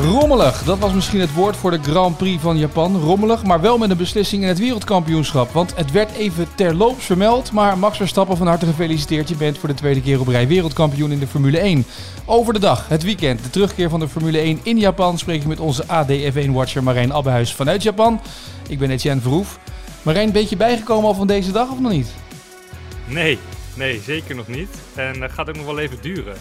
Rommelig, dat was misschien het woord voor de Grand Prix van Japan. Rommelig, maar wel met een beslissing in het wereldkampioenschap. Want het werd even terloops vermeld, maar Max Verstappen van harte gefeliciteerd. Je bent voor de tweede keer op rij wereldkampioen in de Formule 1. Over de dag, het weekend, de terugkeer van de Formule 1 in Japan... spreek ik met onze ADF1-watcher Marijn Abbehuis vanuit Japan. Ik ben Etienne Verhoef. Marijn, een beetje bijgekomen al van deze dag of nog niet? Nee, nee, zeker nog niet. En dat gaat ook nog wel even duren.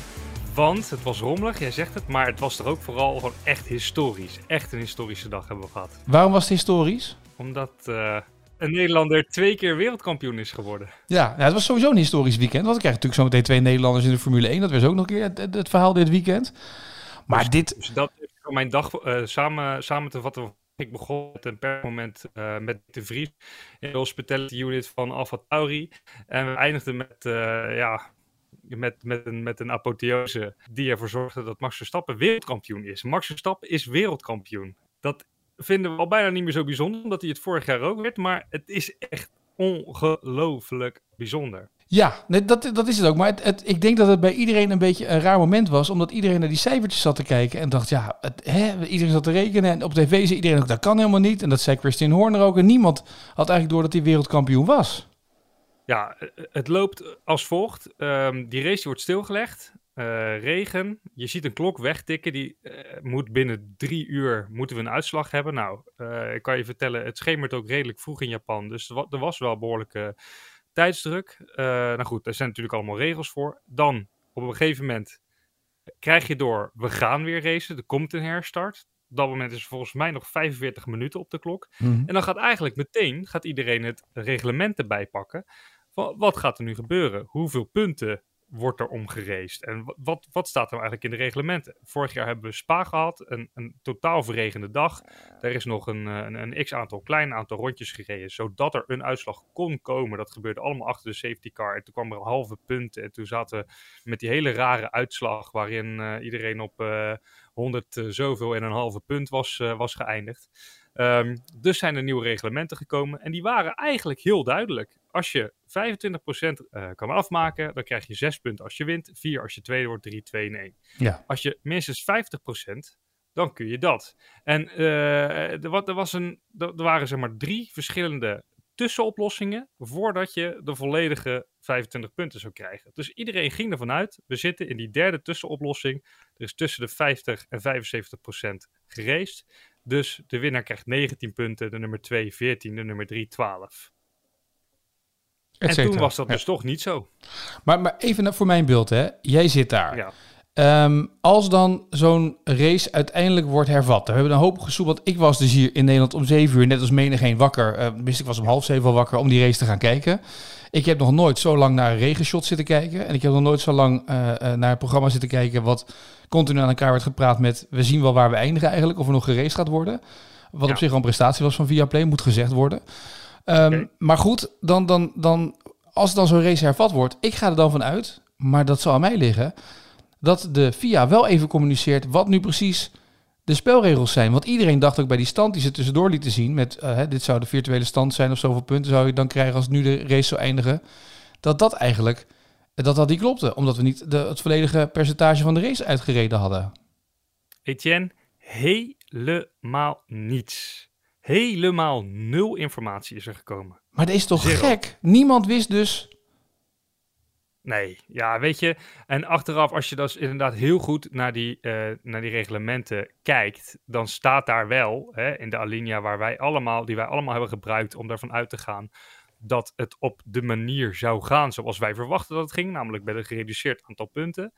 Want het was rommelig, jij zegt het, maar het was er ook vooral gewoon echt historisch. Echt een historische dag hebben we gehad. Waarom was het historisch? Omdat uh, een Nederlander twee keer wereldkampioen is geworden. Ja, het was sowieso een historisch weekend. Want we krijgen natuurlijk zo meteen twee Nederlanders in de Formule 1. Dat was ook nog een keer het, het, verhaal dit weekend. Maar dus, dit... Dus dat is mijn dag uh, samen, samen te vatten. Ik begon met een per moment uh, met de Vries in de hospitality unit van Alfa Tauri. En we eindigden met, ja, met, met, een, met een apotheose die ervoor zorgde dat Max Verstappen wereldkampioen is. Max Verstappen is wereldkampioen. Dat vinden we al bijna niet meer zo bijzonder, omdat hij het vorig jaar ook werd. Maar het is echt ongelooflijk bijzonder. Ja, dat, dat is het ook. Maar ik denk dat het bij iedereen een beetje een raar moment was. Omdat iedereen naar die cijfertjes zat te kijken. En dacht, ja, hè, iedereen zat te rekenen. En op tv zei iedereen ook, dat kan helemaal niet. En dat zei Christian Horner ook. En niemand had eigenlijk door dat hij wereldkampioen was. Ja, het loopt als volgt. Um, die race wordt stilgelegd. Uh, regen. Je ziet een klok wegtikken. Die uh, moet binnen drie uur moeten we een uitslag hebben. Nou, uh, ik kan je vertellen, het schemert ook redelijk vroeg in Japan. Dus er was wel behoorlijke tijdsdruk. nou goed, daar zijn natuurlijk allemaal regels voor. Dan, op een gegeven moment, krijg je door, we gaan weer racen. Er komt een herstart. Op dat moment is er volgens mij nog 45 minuten op de klok. Mhm. En dan gaat eigenlijk meteen gaat iedereen het reglement erbij pakken. Wat gaat er nu gebeuren? Hoeveel punten wordt er omgereest? En wat, wat staat er nou eigenlijk in de reglementen? Vorig jaar hebben we Spa gehad, een, een totaal verregende dag. Er is nog een, een, een x-aantal, klein aantal rondjes gereden, zodat er een uitslag kon komen. Dat gebeurde allemaal achter de safety car. En toen kwam er halve punten. En toen zaten we met die hele rare uitslag, waarin uh, iedereen op uh, 100 uh, zoveel en een halve punt was, was geëindigd. Um, dus zijn er nieuwe reglementen gekomen. En die waren eigenlijk heel duidelijk. Als je 25% uh, kan afmaken, dan krijg je 6 punten als je wint. 4 als je tweede wordt, 3, 2 en 1. Ja. Als je minstens 50%, dan kun je dat. En uh, er, er, was een, er waren zeg maar drie verschillende tussenoplossingen voordat je de volledige 25 punten zou krijgen. Dus iedereen ging ervan uit, we zitten in die derde tussenoplossing. Er is tussen de 50 en 75 procent geraced. Dus de winnaar krijgt 19 punten, de nummer 2 14, de nummer 3 12. En toen was dat ja. dus toch niet zo. Maar, maar even voor mijn beeld, hè. Jij zit daar. Ja. Um, als dan zo'n race uiteindelijk wordt hervat. We hebben een hoop gesoep. Want ik was dus hier in Nederland om 7 uur, net als menigeen, wakker. Uh, wist ik was om half zeven al wakker om die race te gaan kijken. Ik heb nog nooit zo lang naar een regenshot zitten kijken. En ik heb nog nooit zo lang uh, uh, naar een programma zitten kijken. wat continu aan elkaar werd gepraat met. We zien wel waar we eindigen eigenlijk. Of er nog geraced gaat worden. Wat ja. op zich al een prestatie was van Viaplay, moet gezegd worden. Um, okay. Maar goed, dan, dan, dan, als dan zo'n race hervat wordt. Ik ga er dan van uit, maar dat zal aan mij liggen dat de FIA wel even communiceert wat nu precies de spelregels zijn. Want iedereen dacht ook bij die stand die ze tussendoor lieten zien... met uh, dit zou de virtuele stand zijn of zoveel punten zou je dan krijgen... als nu de race zou eindigen, dat dat eigenlijk dat dat niet klopte. Omdat we niet de, het volledige percentage van de race uitgereden hadden. Etienne, helemaal niets. Helemaal nul informatie is er gekomen. Maar dat is toch Zero. gek? Niemand wist dus Nee, ja, weet je. En achteraf, als je dus inderdaad heel goed naar die, uh, naar die reglementen kijkt, dan staat daar wel, hè, in de alinea waar wij allemaal, die wij allemaal hebben gebruikt om daarvan uit te gaan, dat het op de manier zou gaan zoals wij verwachten dat het ging, namelijk bij een gereduceerd aantal punten.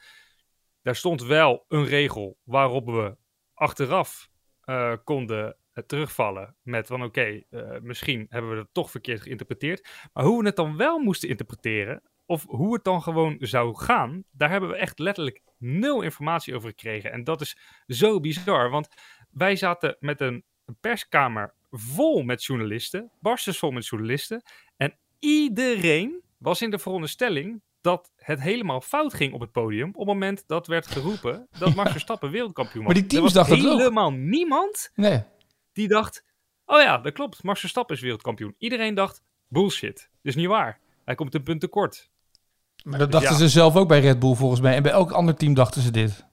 Daar stond wel een regel waarop we achteraf uh, konden uh, terugvallen met van oké, misschien hebben we het toch verkeerd geïnterpreteerd. Maar hoe we het dan wel moesten interpreteren, of hoe het dan gewoon zou gaan, daar hebben we echt letterlijk nul informatie over gekregen. En dat is zo bizar, want wij zaten met een perskamer vol met journalisten, barstens vol met journalisten. En iedereen was in de veronderstelling dat het helemaal fout ging op het podium. op het moment dat werd geroepen dat Max Verstappen wereldkampioen was. Maar die teams dachten het ook. helemaal niemand Nee. die dacht: Oh ja, dat klopt, Max Verstappen is wereldkampioen. Iedereen dacht: Bullshit, dat is niet waar. Hij komt een punt tekort. Maar dat dachten Ja. ze zelf ook bij Red Bull volgens mij. En bij elk ander team dachten ze dit.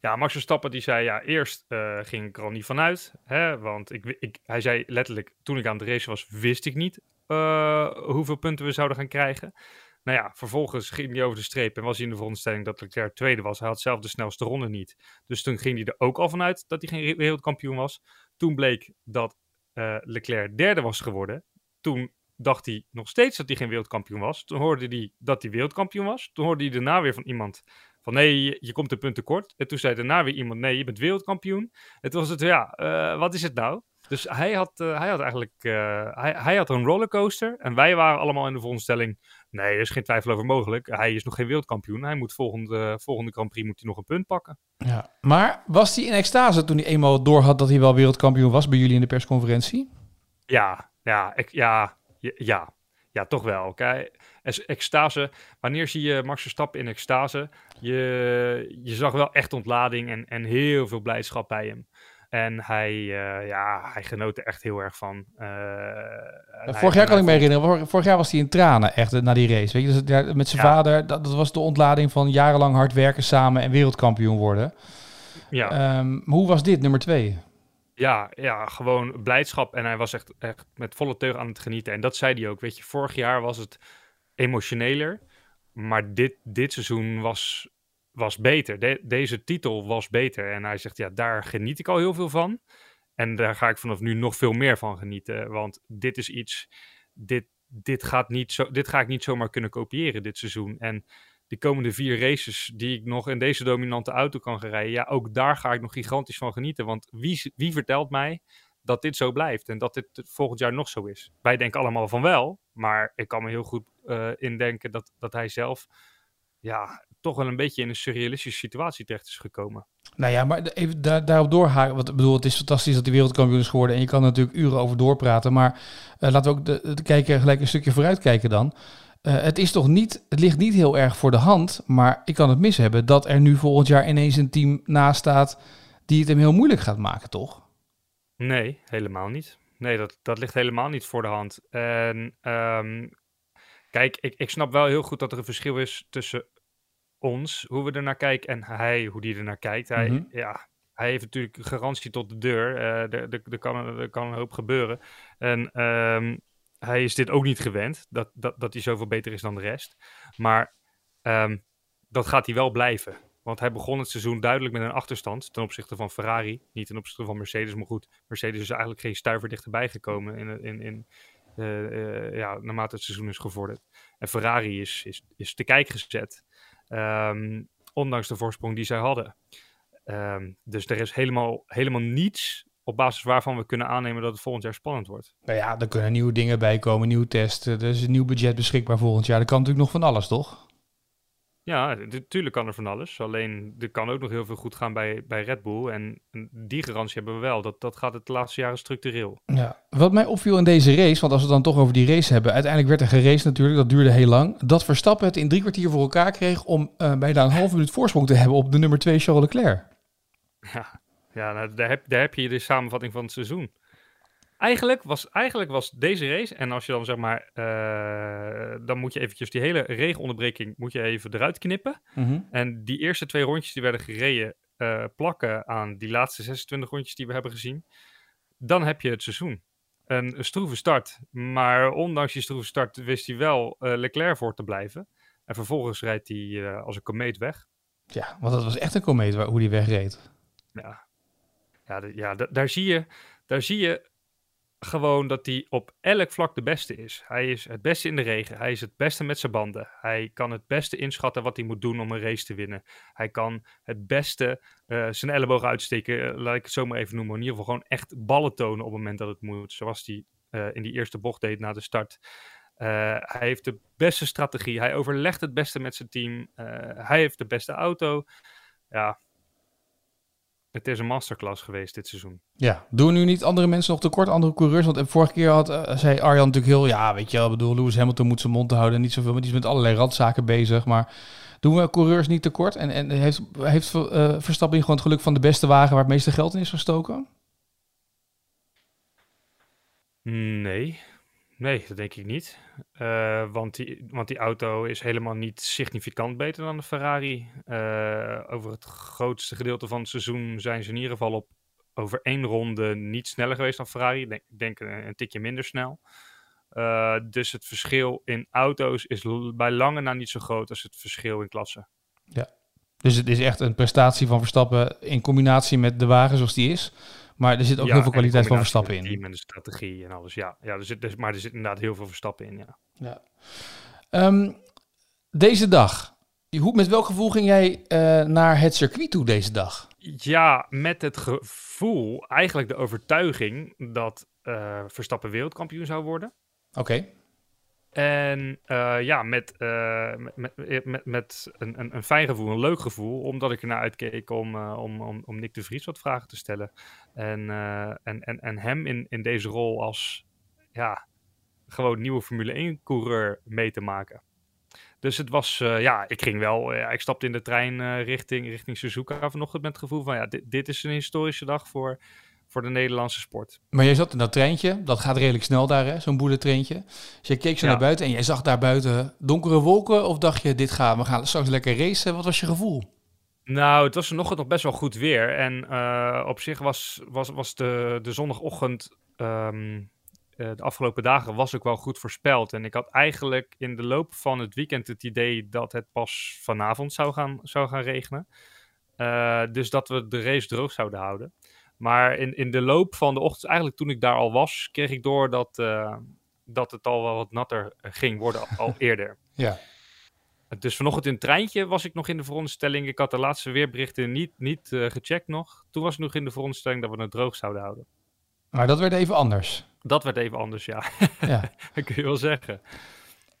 Ja, Max Verstappen die zei, ja, eerst eh, ging ik er al niet vanuit. Hè, want ik, ik, hij zei letterlijk, toen ik aan het racen was, wist ik niet eh, hoeveel punten we zouden gaan krijgen. Nou ja, vervolgens ging hij over de streep en was hij in de veronderstelling dat Leclerc tweede was. Hij had zelf de snelste ronde niet. Dus toen ging hij er ook al vanuit dat hij geen re- wereldkampioen was. Toen bleek dat eh, Leclerc derde was geworden. Toen dacht hij nog steeds dat hij geen wereldkampioen was. Toen hoorde hij dat hij wereldkampioen was. Toen hoorde hij daarna weer van iemand van nee, je, komt een punt tekort. En toen zei daarna weer iemand, nee, je bent wereldkampioen. En toen was het, ja, eh, wat is het nou? Dus hij had, eh, hij had eigenlijk, eh, hij, hij had een rollercoaster. En wij waren allemaal in de veronderstelling, nee, er is geen twijfel over mogelijk. Hij is nog geen wereldkampioen. Hij moet volgende, volgende Grand Prix moet hij nog een punt pakken. Ja. Maar was hij in extase toen hij eenmaal door had dat hij wel wereldkampioen was bij jullie in de persconferentie? Ja, ja, ik, ja, ja, ja, toch wel. Kijk, extase, wanneer zie je Max Verstappen in extase? Je, je zag wel echt ontlading en, en heel veel blijdschap bij hem. En hij, eh, ja, hij genoot er echt heel erg van. Eh, hij- vorig jaar kan ik me herinneren. Vorig, vorig jaar was hij in tranen echt eh, na die race. Weet je, dus, ja, met zijn Ja. vader. Dat, dat was de ontlading van jarenlang hard werken samen en wereldkampioen worden. Ja, Ehm, maar hoe was dit, nummer twee? Ja, ja, gewoon blijdschap. En hij was echt, echt met volle teug aan het genieten. En dat zei hij ook. Weet je, vorig jaar was het emotioneler. Maar dit, dit seizoen was, was beter. De- deze titel was beter. En hij zegt, ja, daar geniet ik al heel veel van. En daar ga ik vanaf nu nog veel meer van genieten. Want dit is iets, dit, dit, gaat niet zo, dit ga ik niet zomaar kunnen kopiëren dit seizoen. En die komende vier races die ik nog in deze dominante auto kan gaan rijden. Ja, ook daar ga ik nog gigantisch van genieten. Want wie, wie vertelt mij dat dit zo blijft en dat dit volgend jaar nog zo is? Wij denken allemaal van wel. Maar ik kan me heel goed eh, indenken dat, dat hij zelf ja, toch wel een beetje in een surrealistische situatie terecht is gekomen. Nou ja, maar even daar, daarop doorhaken. Want ik bedoel, het is fantastisch dat hij wereldkampioen is geworden. En je kan natuurlijk uren over doorpraten. Maar eh, laten we ook de, de kijker gelijk een stukje vooruit kijken dan. Eh, het is toch niet, het ligt niet heel erg voor de hand. Maar ik kan het mis hebben dat er nu volgend jaar ineens een team naast staat. die het hem heel moeilijk gaat maken, toch? Nee, helemaal niet. Nee, dat, dat ligt helemaal niet voor de hand. En ehm, kijk, ik, ik snap wel heel goed dat er een verschil is tussen ons, hoe we er naar kijken, en hij, hoe die er naar kijkt. Hij, Mhm. ja, hij heeft natuurlijk garantie tot de deur. Eh, er, er, er, kan, er kan een hoop gebeuren. En ehm, hij is dit ook niet gewend, dat, dat, dat hij zoveel beter is dan de rest. Maar ehm, dat gaat hij wel blijven. Want hij begon het seizoen duidelijk met een achterstand ten opzichte van Ferrari. Niet ten opzichte van Mercedes, maar goed. Mercedes is eigenlijk geen stuiver dichterbij gekomen in, in, in, eh, eh, ja, naarmate het seizoen is gevorderd. En Ferrari is, is, is te kijk gezet, ehm, ondanks de voorsprong die zij hadden. Ehm, dus er is helemaal, helemaal niets op basis waarvan we kunnen aannemen dat het volgend jaar spannend wordt. Nou ja, er kunnen nieuwe dingen bij komen, nieuwe testen. Er is een nieuw budget beschikbaar volgend jaar. Er kan natuurlijk nog van alles, toch? Ja, natuurlijk kan er van alles. Alleen er kan ook nog heel veel goed gaan bij, bij Red Bull. En, die garantie hebben we wel. Dat, dat gaat het de laatste jaren structureel. Ja, wat mij opviel in deze race, want als we het dan toch over die race hebben, uiteindelijk werd er geraced natuurlijk, dat duurde heel lang, dat Verstappen het in drie kwartier voor elkaar kreeg om eh, bijna een halve minuut voorsprong te hebben op de nummer 2 Charles Leclerc. Ja, ja nou, daar, heb, daar heb je de samenvatting van het seizoen. Eigenlijk was, eigenlijk was deze race, en als je dan zeg maar, eh, dan moet je eventjes die hele regenonderbreking moet je even eruit knippen. En die eerste twee rondjes die werden gereden, eh, plakken aan die laatste 26 rondjes die we hebben gezien. Dan heb je het seizoen. Een stroeve start. Maar ondanks die stroeve start wist hij wel eh, Leclerc voor te blijven. En vervolgens rijdt hij als een komeet weg. Ja, want dat was echt een komeet waar, hoe die wegreed. Ja, ja, ja daar, zie je, daar zie je gewoon dat hij op elk vlak de beste is. Hij is het beste in de regen. Hij is het beste met zijn banden. Hij kan het beste inschatten wat hij moet doen om een race te winnen. Hij kan het beste eh, zijn elleboog uitsteken, eh, laat ik het zo maar even noemen. In ieder geval gewoon echt ballen tonen op het moment dat het moet. Zoals hij eh, in die eerste bocht deed na de start. Hij heeft de beste strategie. Hij overlegt het beste met zijn team. Hij heeft de beste auto. Ja, het is een masterclass geweest dit seizoen. Ja, doen nu niet andere mensen nog tekort, andere coureurs? Want vorige keer had, uh, zei Arjan natuurlijk heel, ja, weet je wel, bedoel, Lewis Hamilton moet zijn mond houden en niet zoveel, maar die is met allerlei randzaken bezig. Maar doen we coureurs niet tekort? En, en heeft, heeft uh, Verstappen gewoon het geluk van de beste wagen waar het meeste geld in is gestoken? Nee, nee, dat denk ik niet. Uh, want, die, want die auto is helemaal niet significant beter dan de Ferrari. Uh, over het grootste gedeelte van het seizoen zijn ze in ieder geval op over één ronde niet sneller geweest dan Ferrari. Ik denk, een, tikje minder snel. Uh, dus het verschil in auto's is bij lange na niet zo groot als het verschil in klassen. Ja, dus het is echt een prestatie van Verstappen in combinatie met de wagen zoals die is. Maar er zit ook ja, heel veel kwaliteit van Verstappen in. team en de strategie en alles. Ja, ja er zit, dus, maar er zit inderdaad heel veel Verstappen in. Ja. ja. Um, deze dag. Hoe, met welk gevoel ging jij uh, naar het circuit toe deze dag? Ja, met het gevoel, eigenlijk de overtuiging dat uh, Verstappen wereldkampioen zou worden. Oké. Okay. En uh, ja, met, uh, met, met, met een, een, fijn gevoel, een leuk gevoel, omdat ik ernaar uitkeek om, om, om, om Nick de Vries wat vragen te stellen. En, en, en, en hem in, in deze rol als ja, gewoon nieuwe Formule 1-coureur mee te maken. Dus het was, ja, ik ging wel, ik stapte in de trein richting, richting Suzuka vanochtend met het gevoel van, ja, dit, dit is een historische dag voor, voor de Nederlandse sport. Maar jij zat in dat treintje, dat gaat redelijk snel daar, hè, zo'n boelentreintje. Dus je keek zo Ja. naar buiten en jij zag daar buiten donkere wolken of dacht je, dit gaan, we gaan straks lekker racen. Wat was je gevoel? Nou, het was vanochtend nog best wel goed weer. En eh, op zich was, was, was de, de zondagochtend ehm, eh, de afgelopen dagen was ook wel goed voorspeld. En ik had eigenlijk in de loop van het weekend het idee dat het pas vanavond zou gaan, zou gaan regenen. Eh, dus dat we de race droog zouden houden. Maar in, in de loop van de ochtend, eigenlijk toen ik daar al was, kreeg ik door dat, uh, dat het al wel wat natter ging worden al eerder. Ja. Dus vanochtend in het treintje was ik nog in de veronderstelling. Ik had de laatste weerberichten niet, niet uh, gecheckt nog. Toen was ik nog in de veronderstelling dat we het droog zouden houden. Maar dat werd even anders. Dat werd even anders, ja. Ja. dat kun je wel zeggen.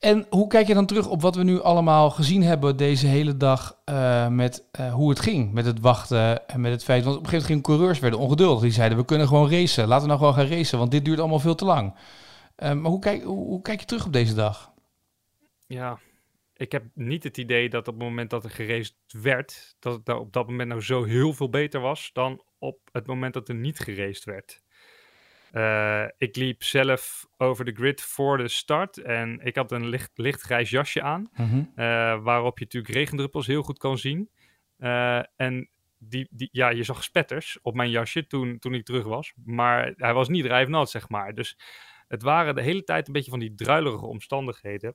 En hoe kijk je dan terug op wat we nu allemaal gezien hebben deze hele dag uh, met uh, hoe het ging? Met het wachten en met het feit, want op een gegeven moment gingen coureurs werden ongeduldig. Die zeiden, we kunnen gewoon racen. Laten we nou gewoon gaan racen, want dit duurt allemaal veel te lang. Uh, maar hoe kijk, hoe, kijk je terug op deze dag? Ja, ik heb niet het idee dat op het moment dat er geraced werd, dat het op dat moment nou zo heel veel beter was dan op het moment dat er niet geraced werd. Uh, ik liep zelf over de grid voor de start en ik had een licht, licht grijs jasje aan, Mhm. uh, waarop je natuurlijk regendruppels heel goed kan zien. Uh, en die, die, ja, je zag spetters op mijn jasje toen, toen ik terug was, maar hij was niet drijfnat, zeg maar. Dus het waren de hele tijd een beetje van die druilerige omstandigheden.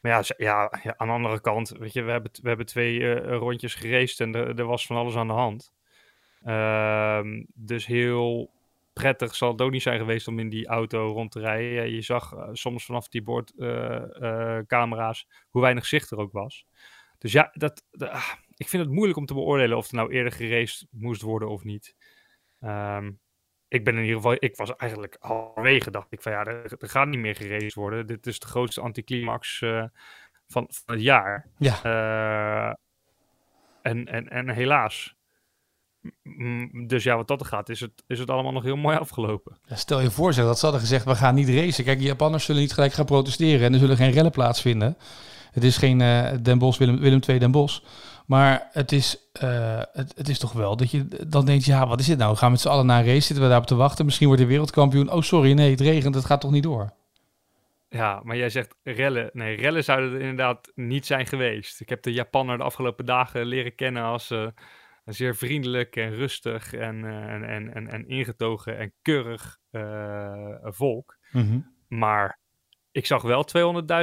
Maar ja, ja, ja, aan de andere kant, weet je, we hebben, we hebben twee rondjes geraced en er, er, was van alles aan de hand. Uh, dus heel prettig zal het ook niet zijn geweest om in die auto rond te rijden. Je zag uh, soms vanaf die boordcamera's uh, hoe weinig zicht er ook was. Dus ja, dat, ah, ik vind het moeilijk om te beoordelen of er nou eerder geraced moest worden of niet. Um, ik ben in ieder geval, ik was eigenlijk halverwege, dacht ik van ja, er, er gaat niet meer geraced worden. Dit is de grootste anticlimax uh, van, van het jaar. Ja. Uh, en, en, en helaas. M dus ja, wat dat er gaat, is het, is het allemaal nog heel mooi afgelopen. Ja, stel je voor, zeg, dat ze hadden gezegd, we gaan niet racen. Kijk, de Japanners zullen niet gelijk gaan protesteren en er zullen geen rellen plaatsvinden. Het is geen uh, Den Bosch, Willem, Willem II Den Bosch. Maar het is, uh, het, het, is toch wel dat je dan denkt, ja, wat is dit nou? We gaan met z'n allen naar een race, zitten we daarop te wachten. Misschien wordt de wereldkampioen. Oh, sorry, nee, het regent, het gaat toch niet door? Ja, maar jij zegt rellen. Nee, rellen zouden er inderdaad niet zijn geweest. Ik heb de Japanner de afgelopen dagen leren kennen als uh, zeer vriendelijk en rustig en, uh, en, en, en, en, ingetogen en keurig uh, volk. Mm -hmm. Maar ik zag wel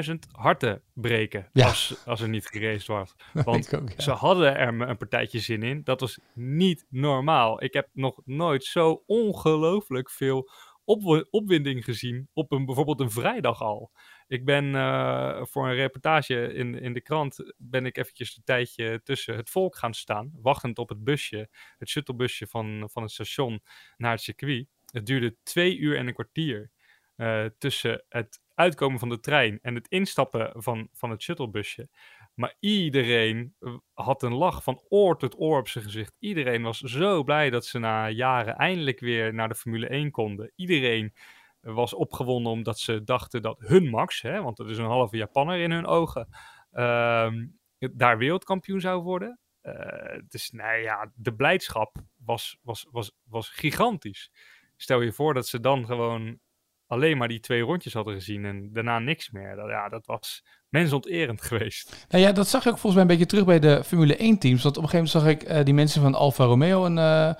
200.000 harten breken ja. als, als er niet geraced was. Want ook, ja. ze hadden er een partijtje zin in. Dat was niet normaal. Ik heb nog nooit zo ongelooflijk veel op, opwinding gezien op een, bijvoorbeeld een vrijdag al. Ik ben uh, voor een reportage in, in de krant, ben ik eventjes een tijdje tussen het volk gaan staan, wachtend op het busje, het shuttlebusje van, van het station naar het circuit. Het duurde twee uur en een kwartier uh, tussen het uitkomen van de trein en het instappen van, van het shuttlebusje. Maar iedereen eh, had een lach van oor tot oor op zijn gezicht. Iedereen was zo blij dat ze na jaren eindelijk weer naar de Formule 1 konden. Iedereen was opgewonden omdat ze dachten dat hun Max, hè, want dat is een halve Japanner in hun ogen, ehm, daar wereldkampioen zou worden. Uh, dus nou ja, de blijdschap was, was, was, was gigantisch. Stel je voor dat ze dan gewoon alleen maar die twee rondjes hadden gezien en daarna niks meer. Dat, ja, dat was mensonterend geweest. Nou ja, dat zag ook volgens mij een beetje terug bij de Formule 1 teams. Want op een gegeven moment zag ik uh, die mensen van Alfa Romeo een, uh,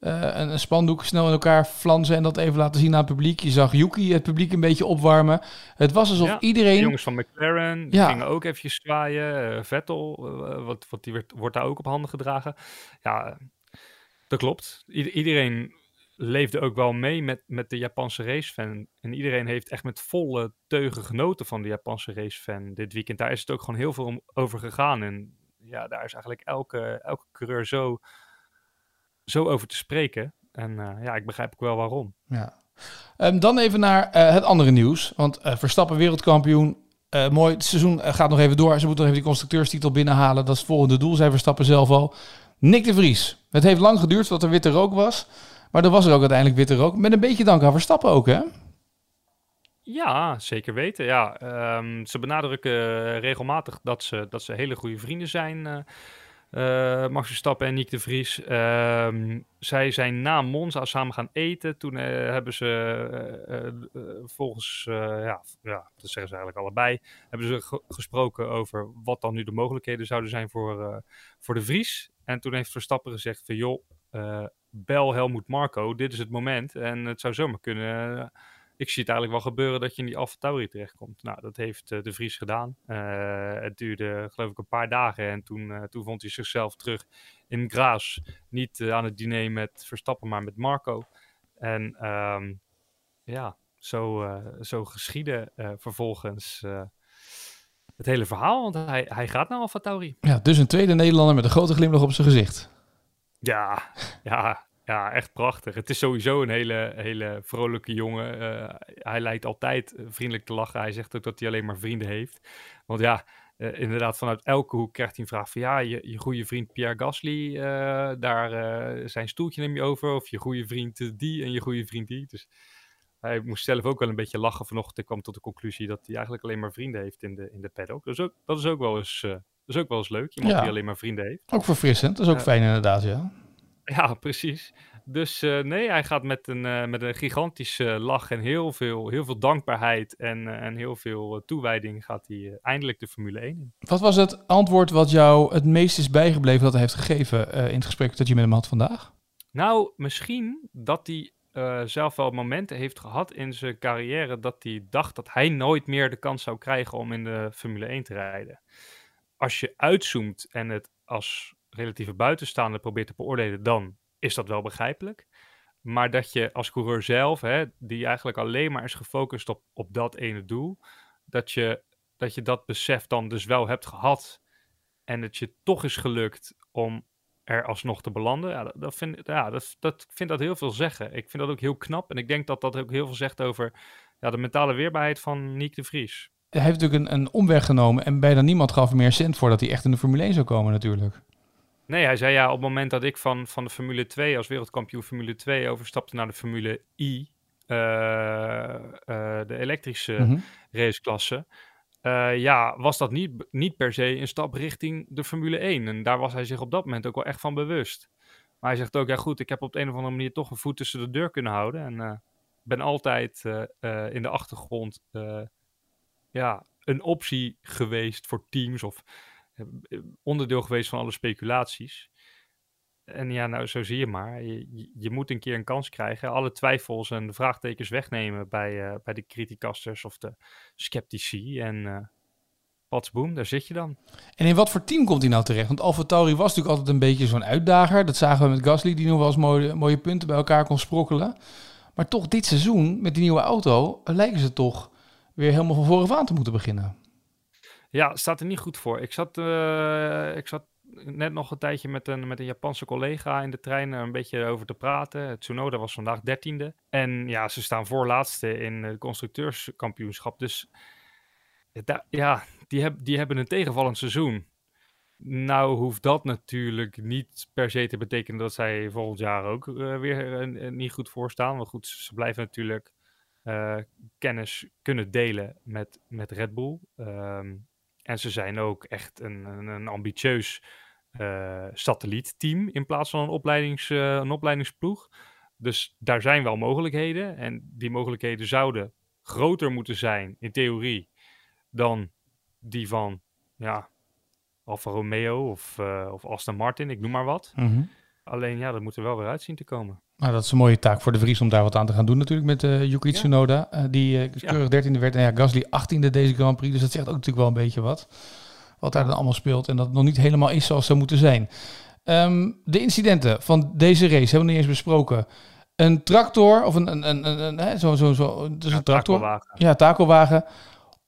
een, een, spandoek snel in elkaar flansen en dat even laten zien aan het publiek. Je zag Yuki het publiek een beetje opwarmen. Het was alsof ja, iedereen... De jongens van McLaren ja. gingen ook eventjes zwaaien. Vettel, wat, wat die werd, wordt daar ook op handen gedragen. Ja, dat klopt. iedereen leefde ook wel mee met, met de Japanse racefan. En iedereen heeft echt met volle teugen genoten van de Japanse racefan dit weekend. Daar is het ook gewoon heel veel om, over gegaan. En ja, daar is eigenlijk elke, elke coureur zo, zo over te spreken. En uh, ja, ik begrijp ook wel waarom. Ja. Um, dan even naar uh, het andere nieuws. Want uh, Verstappen wereldkampioen. mooi, het seizoen gaat nog even door. Ze moeten nog even die constructeurstitel binnenhalen. Dat is het volgende doel, zij Verstappen zelf al. Nick de Vries. Het heeft lang geduurd tot er witte rook was. Maar er was er ook uiteindelijk witte rook. Met een beetje dank aan Verstappen ook, hè? Ja, zeker weten. Ja, um, ze benadrukken regelmatig dat ze, dat ze hele goede vrienden zijn. Uh, uh, Max Verstappen en Nick de Vries. Uh, zij zijn na Monza samen gaan eten. Toen uh, hebben ze volgens, ja, ja, dat zeggen ze eigenlijk allebei, hebben ze ge gesproken over wat dan nu de mogelijkheden zouden zijn voor, voor de Vries. En toen heeft Verstappen gezegd van joh, bel Helmoet Marco, dit is het moment. En het zou zomaar kunnen, ik zie het eigenlijk wel gebeuren dat je in die Alfa Tauri terechtkomt. Nou, dat heeft uh, de Vries gedaan. Uh, het duurde geloof ik een paar dagen en toen, toen vond hij zichzelf terug in Graas. Niet aan het diner met Verstappen, maar met Marco. En um, ja, zo, zo geschiedde vervolgens het hele verhaal, want hij, hij gaat naar Alfa Tauri. Ja, dus een tweede Nederlander met een grote glimlach op zijn gezicht. Ja, ja, ja, echt prachtig. Het is sowieso een hele, hele vrolijke jongen. Uh, hij lijkt altijd vriendelijk te lachen. Hij zegt ook dat hij alleen maar vrienden heeft. Want ja, uh, inderdaad, vanuit elke hoek krijgt hij een vraag van... ja, je, je goede vriend Pierre Gasly, uh, daar zijn stoeltje neem je over. Of je goede vriend die en je goede vriend die. Dus hij moest zelf ook wel een beetje lachen vanochtend. Ik kwam tot de conclusie dat hij eigenlijk alleen maar vrienden heeft in de, in de paddock. Dus ook, dat is ook wel eens dat is ook wel eens leuk. Iemand ja. die alleen maar vrienden heeft. Ook verfrissend. Dat is ook fijn inderdaad, ja. Ja, precies. Dus uh, nee, hij gaat met een, uh, met een gigantische lach en heel veel, heel veel dankbaarheid en, en heel veel toewijding gaat hij eindelijk de Formule 1 in. Wat was het antwoord wat jou het meest is bijgebleven dat hij heeft gegeven in het gesprek dat je met hem had vandaag? Nou, misschien dat hij zelf wel momenten heeft gehad in zijn carrière dat hij dacht dat hij nooit meer de kans zou krijgen om in de Formule 1 te rijden als je uitzoomt en het als relatieve buitenstaander probeert te beoordelen, dan is dat wel begrijpelijk. Maar dat je als coureur zelf, hè, die eigenlijk alleen maar is gefocust op, op dat ene doel, dat je, dat je dat besef dan dus wel hebt gehad en het je toch is gelukt om er alsnog te belanden, ja, dat, vind, ja, dat, dat vind dat heel veel zeggen. Ik vind dat ook heel knap en ik denk dat dat ook heel veel zegt over ja, de mentale weerbaarheid van Nick de Vries hij heeft natuurlijk een, omweg genomen en bijna niemand gaf meer cent voor dat hij echt in de Formule 1 zou komen natuurlijk. Nee, hij zei ja, op het moment dat ik van, van de Formule 2 als wereldkampioen Formule 2 overstapte naar de Formule I, uh, uh, de elektrische mm -hmm. raceklasse, uh, ja, was dat niet, niet per se een stap richting de Formule 1. En daar was hij zich op dat moment ook wel echt van bewust. Maar hij zegt ook, ja goed, ik heb op de een of andere manier toch een voet tussen de deur kunnen houden. En ben altijd in de achtergrond ja, een optie geweest voor teams of eh, onderdeel geweest van alle speculaties. En ja, nou, zo zie je maar. Je, je moet een keer een kans krijgen. Alle twijfels en vraagtekens wegnemen bij, uh, bij de criticasters of de sceptici. En uh, patsboom, daar zit je dan. En in wat voor team komt hij nou terecht? Want Alfa Tauri was natuurlijk altijd een beetje zo'n uitdager. Dat zagen we met Gasly, die nog wel eens mooie, mooie punten bij elkaar kon sprokkelen. Maar toch dit seizoen, met die nieuwe auto, lijken ze toch weer helemaal van voren aan te moeten beginnen. Ja, staat er niet goed voor. Ik zat, uh, ik zat net nog een tijdje met een, met een Japanse collega in de trein een beetje over te praten. Tsunoda was vandaag dertiende. En ja, ze staan voorlaatste in het constructeurskampioenschap. Dus ja, die, heb, die hebben een tegenvallend seizoen. Nou hoeft dat natuurlijk niet per se te betekenen dat zij volgend jaar ook uh, weer niet goed voorstaan. Maar goed, ze blijven natuurlijk kennis kunnen delen met, met Red Bull. Um, en ze zijn ook echt een, een, een ambitieus satellietteam in plaats van een, opleidings, een opleidingsploeg. Dus daar zijn wel mogelijkheden. En die mogelijkheden zouden groter moeten zijn, in theorie, dan die van ja, Alfa Romeo of, uh, of Aston Martin, ik noem maar wat. Mm -hmm. Alleen ja, dat moet er wel weer uitzien te komen. Nou, dat is een mooie taak voor de Vries om daar wat aan te gaan doen natuurlijk met uh, Yuki Tsunoda. Uh, die uh, keurig dertiende werd en ja, Gasly 18e deze Grand Prix. Dus dat zegt ook natuurlijk wel een beetje wat. Wat daar dan allemaal speelt en dat het nog niet helemaal is zoals zou moeten zijn. Um, de incidenten van deze race hebben we niet eens besproken. Een tractor, of een, een, een, een, een zo, zo, zo, dus ja, een tractor. takelwagen. Ja, takelwagen.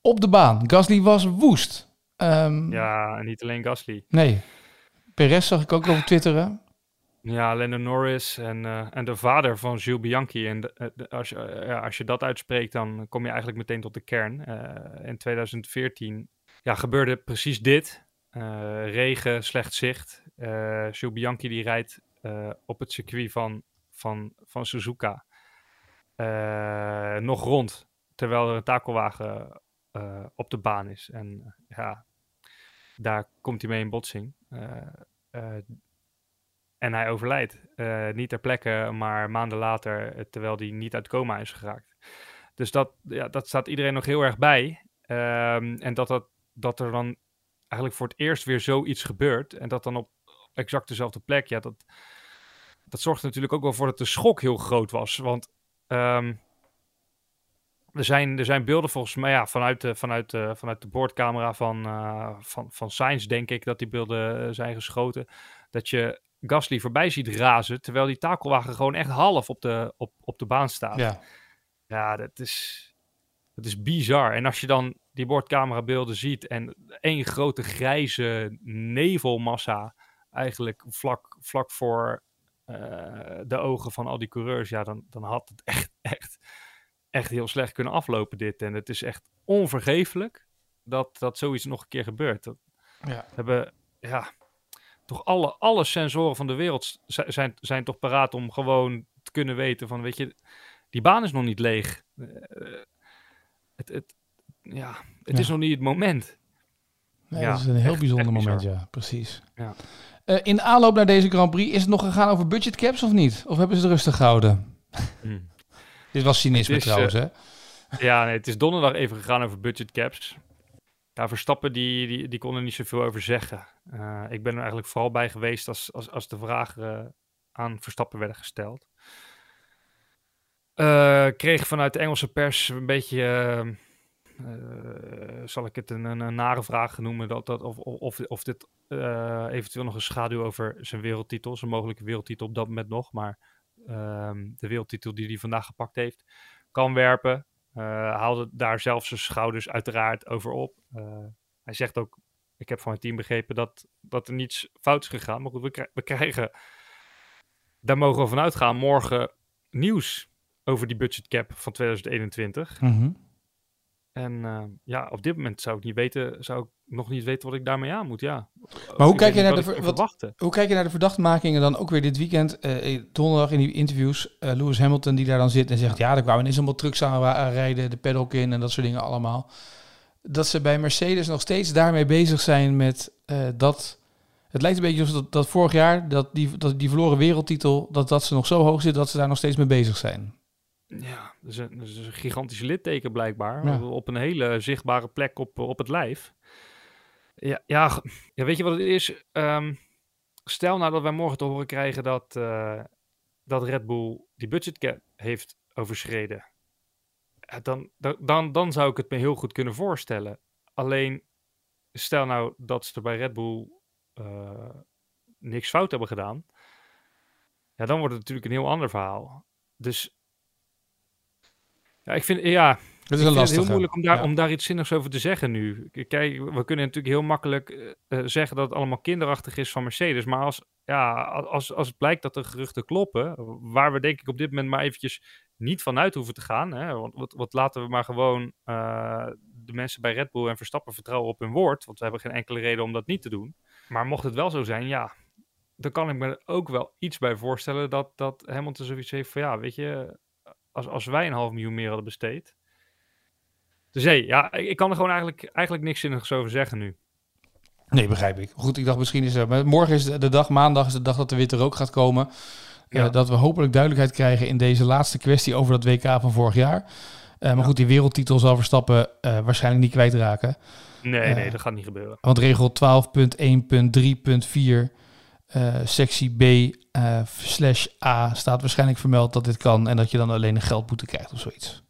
Op de baan. Gasly was woest. Um, Ja, en niet alleen Gasly. Nee. Perez zag ik ook over twitteren. Ja, Lennon Norris en, uh, en de vader van Jules Bianchi. En de, als, je, uh, ja, als je dat uitspreekt, dan kom je eigenlijk meteen tot de kern. Uh, in 2014 ja, gebeurde precies dit. regen, slecht zicht. Jules Bianchi die rijdt op het circuit van, van, van Suzuka nog rond. Terwijl er een takelwagen op de baan is. En ja, daar komt hij mee in botsing. En hij overlijdt. Uh, niet ter plekke, maar maanden later, terwijl hij niet uit coma is geraakt. Dus dat, ja, dat staat iedereen nog heel erg bij. Um, en dat, dat, dat er dan eigenlijk voor het eerst weer zoiets gebeurt. En dat dan op exact dezelfde plek. Ja, dat, dat zorgt natuurlijk ook wel voor dat de schok heel groot was. Want um, er, zijn, er zijn beelden volgens mij ja, vanuit, de, vanuit, vanuit de boordcamera van, uh, van, van Science, denk ik, dat die beelden zijn geschoten. Dat je Gasly voorbij ziet razen, terwijl die takelwagen gewoon echt half op de, op, op de baan staat. Ja, ja dat, is, dat is bizar. En als je dan die bordcamerabeelden ziet en één grote grijze nevelmassa eigenlijk vlak, vlak voor uh, de ogen van al die coureurs, ja, dan, dan had het echt, echt, echt heel slecht kunnen aflopen dit. En het is echt onvergeeflijk dat, dat zoiets nog een keer gebeurt. Dat ja. hebben, ja, toch alle, alle sensoren van de wereld zijn, zijn toch paraat om gewoon te kunnen weten van, weet je, die baan is nog niet leeg. Uh, het, het, ja, het ja. is nog niet het moment. Nee, ja, dat is een heel echt, bijzonder echt moment, ja, precies. Ja. Uh, in de aanloop naar deze Grand Prix, is het nog gegaan over budget caps of niet? Of hebben ze het rustig gehouden? Hmm. Dit was cynisme is, trouwens, uh, hè? Ja, nee, het is donderdag even gegaan over budget caps. Ja, Verstappen die, die, die kon er niet zoveel over zeggen. Uh, ik ben er eigenlijk vooral bij geweest als, als, als de vragen aan Verstappen werden gesteld. Uh, kreeg vanuit de Engelse pers een beetje, zal ik het een, een, een, nare vraag noemen, dat, dat, of, of, of dit eventueel nog een schaduw over zijn wereldtitel, zijn mogelijke wereldtitel op dat moment nog, maar ehm, de wereldtitel die hij vandaag gepakt heeft, kan werpen. Uh, haalde daar zelf zijn schouders uiteraard over op. Uh, hij zegt ook, ik heb van het team begrepen dat, dat er niets fout is gegaan. Maar goed, we, we krijgen, daar mogen we vanuit gaan, morgen nieuws over die budget cap van 2021. Mm. En uh, ja, op dit moment zou ik niet weten, zou ik nog niet weten wat ik daarmee aan moet. Ja. Maar hoe kijk, je naar de, wat, hoe kijk je naar de verdachtmakingen dan ook weer dit weekend? Uh, donderdag in die interviews, uh, Lewis Hamilton die daar dan zit en zegt, ja, er kwamen ineens allemaal trucks aan rijden, de paddock in en dat soort dingen allemaal. Dat ze bij Mercedes nog steeds daarmee bezig zijn met dat. Het lijkt een beetje alsof dat, dat vorig jaar, dat die, dat die verloren wereldtitel, dat, dat ze nog zo hoog zit dat ze daar nog steeds mee bezig zijn. Ja, dat is een, dat is een gigantisch litteken blijkbaar. Ja. Op een hele zichtbare plek op, op het lijf. Ja, ja, ja, weet je wat het is? Um, stel nou dat wij morgen te horen krijgen dat, uh, dat Red Bull die budget cap heeft overschreden. Dan, dan, dan zou ik het me heel goed kunnen voorstellen. Alleen, stel nou dat ze bij Red Bull uh, niks fout hebben gedaan. Ja, dan wordt het natuurlijk een heel ander verhaal. Dus ja, ik vind, ja, het is, het heel moeilijk om daar, ja. om daar iets zinnigs over te zeggen nu. Kijk, we kunnen natuurlijk heel makkelijk uh, zeggen dat het allemaal kinderachtig is van Mercedes. Maar als, ja, als, als het blijkt dat de geruchten kloppen, waar we denk ik op dit moment maar eventjes niet vanuit hoeven te gaan. Hè, want wat, wat laten we maar gewoon uh, de mensen bij Red Bull en Verstappen vertrouwen op hun woord. Want we hebben geen enkele reden om dat niet te doen. Maar mocht het wel zo zijn, ja, dan kan ik me er ook wel iets bij voorstellen dat, dat Hamilton zoiets heeft van, ja, weet je, als, als wij een half miljoen meer hadden besteed. Dus hé, ja, ik, kan er gewoon eigenlijk, eigenlijk niks zinnigs over zeggen nu. Nee, begrijp ik. Goed, ik dacht misschien is. Maar morgen is de dag, maandag is de dag dat de witte rook gaat komen. Ja. Eh, dat we hopelijk duidelijkheid krijgen in deze laatste kwestie over dat WK van vorig jaar. Eh, maar Ja. goed, die wereldtitel zal Verstappen eh, waarschijnlijk niet kwijtraken. Nee, nee, dat gaat niet gebeuren. Want regel 12.1.3.4 eh, sectie B eh, slash A staat waarschijnlijk vermeld dat dit kan. En dat je dan alleen een geldboete krijgt of zoiets.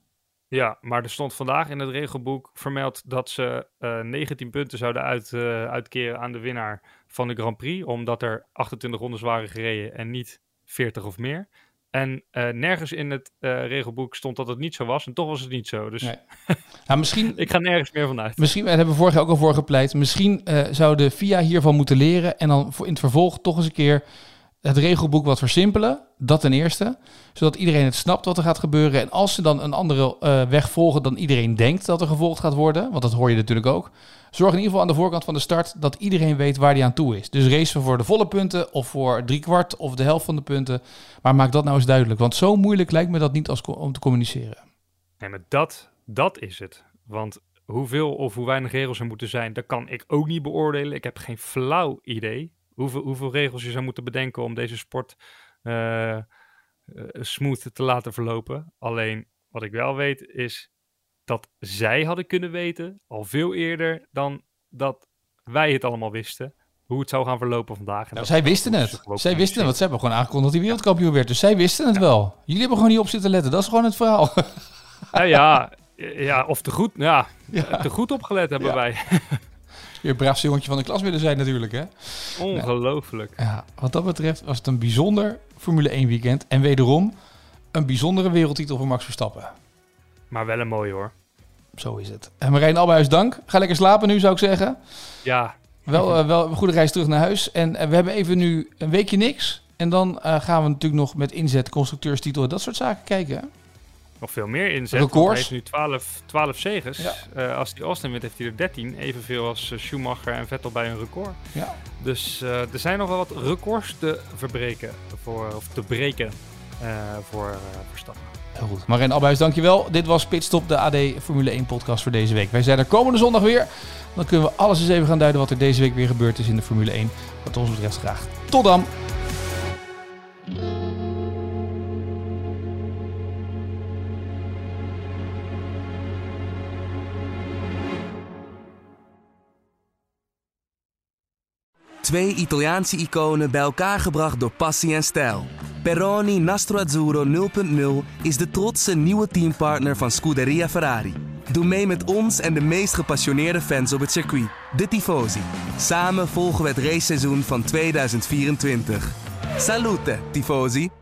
Ja, maar er stond vandaag in het regelboek vermeld dat ze eh 19 punten zouden uit, eh, uitkeren aan de winnaar van de Grand Prix. Omdat er 28 rondes waren gereden en niet 40 of meer. En eh, nergens in het eh, regelboek stond dat het niet zo was. En toch was het niet zo. Dus Nee. Nou, misschien, ik ga nergens meer vanuit. misschien, daar hebben we vorig jaar ook al voor gepleit. Misschien eh, zou de FIA hiervan moeten leren. En dan in het vervolg toch eens een keer het regelboek wat versimpelen. Dat ten eerste. Zodat iedereen het snapt wat er gaat gebeuren. En als ze dan een andere weg volgen dan iedereen denkt dat er gevolgd gaat worden. Want dat hoor je natuurlijk ook. Zorg in ieder geval aan de voorkant van de start dat iedereen weet waar die aan toe is. Dus race voor de volle punten of voor drie kwart of de helft van de punten. Maar maak dat nou eens duidelijk. Want zo moeilijk lijkt me dat niet als om te communiceren. Nee, maar dat, dat is het. Want hoeveel of hoe weinig regels er moeten zijn, dat kan ik ook niet beoordelen. Ik heb geen flauw idee hoeveel, hoeveel regels je zou moeten bedenken om deze sport eh, eh, smooth te laten verlopen. Alleen wat ik wel weet is dat zij hadden kunnen weten, al veel eerder dan dat wij het allemaal wisten, hoe het zou gaan verlopen vandaag. En Nou, zij wisten het. Zij te wisten het, want ze hebben gewoon aangekondigd dat hij wereldkampioen werd. Dus zij wisten het wel. Jullie hebben gewoon niet op zitten letten. Dat is gewoon het verhaal. Nou ja, ja, of te goed, ja, Ja. te goed opgelet hebben Ja. wij. Het braafste jongetje van de klas willen zijn natuurlijk, hè? Ongelooflijk. Ja, wat dat betreft was het een bijzonder Formule 1 weekend. En wederom een bijzondere wereldtitel voor Max Verstappen. Maar wel een mooie hoor. Zo is het. En Marijn Albuis, dank. Ga lekker slapen nu, zou ik zeggen. Ja, Wel, eh, wel een goede reis terug naar huis. En eh, we hebben even nu een weekje niks. En dan eh, gaan we natuurlijk nog met inzet, constructeurstitel en dat soort zaken kijken. hè? nog veel meer inzet. Records. Hij heeft nu 12, 12 zegers. Ja. Eh, als hij Austin wint, heeft hij er 13. Evenveel als eh, Schumacher en Vettel bij een record. Ja. Dus eh, er zijn nog wel wat records te verbreken. Voor, of te breken eh, voor eh, Verstappen. Heel goed. Marijn Albuis, dankjewel. Dit was Pitstop, de AD Formule 1 podcast voor deze week. Wij zijn er komende zondag weer. Dan kunnen we alles eens even gaan duiden wat er deze week weer gebeurd is in de Formule 1. Wat ons betreft graag. Tot dan! Twee Italiaanse iconen bij elkaar gebracht door passie en stijl. Peroni Nastro Azzurro 0.0 is de trotse nieuwe teampartner van Scuderia Ferrari. Doe mee met ons en de meest gepassioneerde fans op het circuit, de Tifosi. Samen volgen we het raceseizoen van 2024. Salute, Tifosi!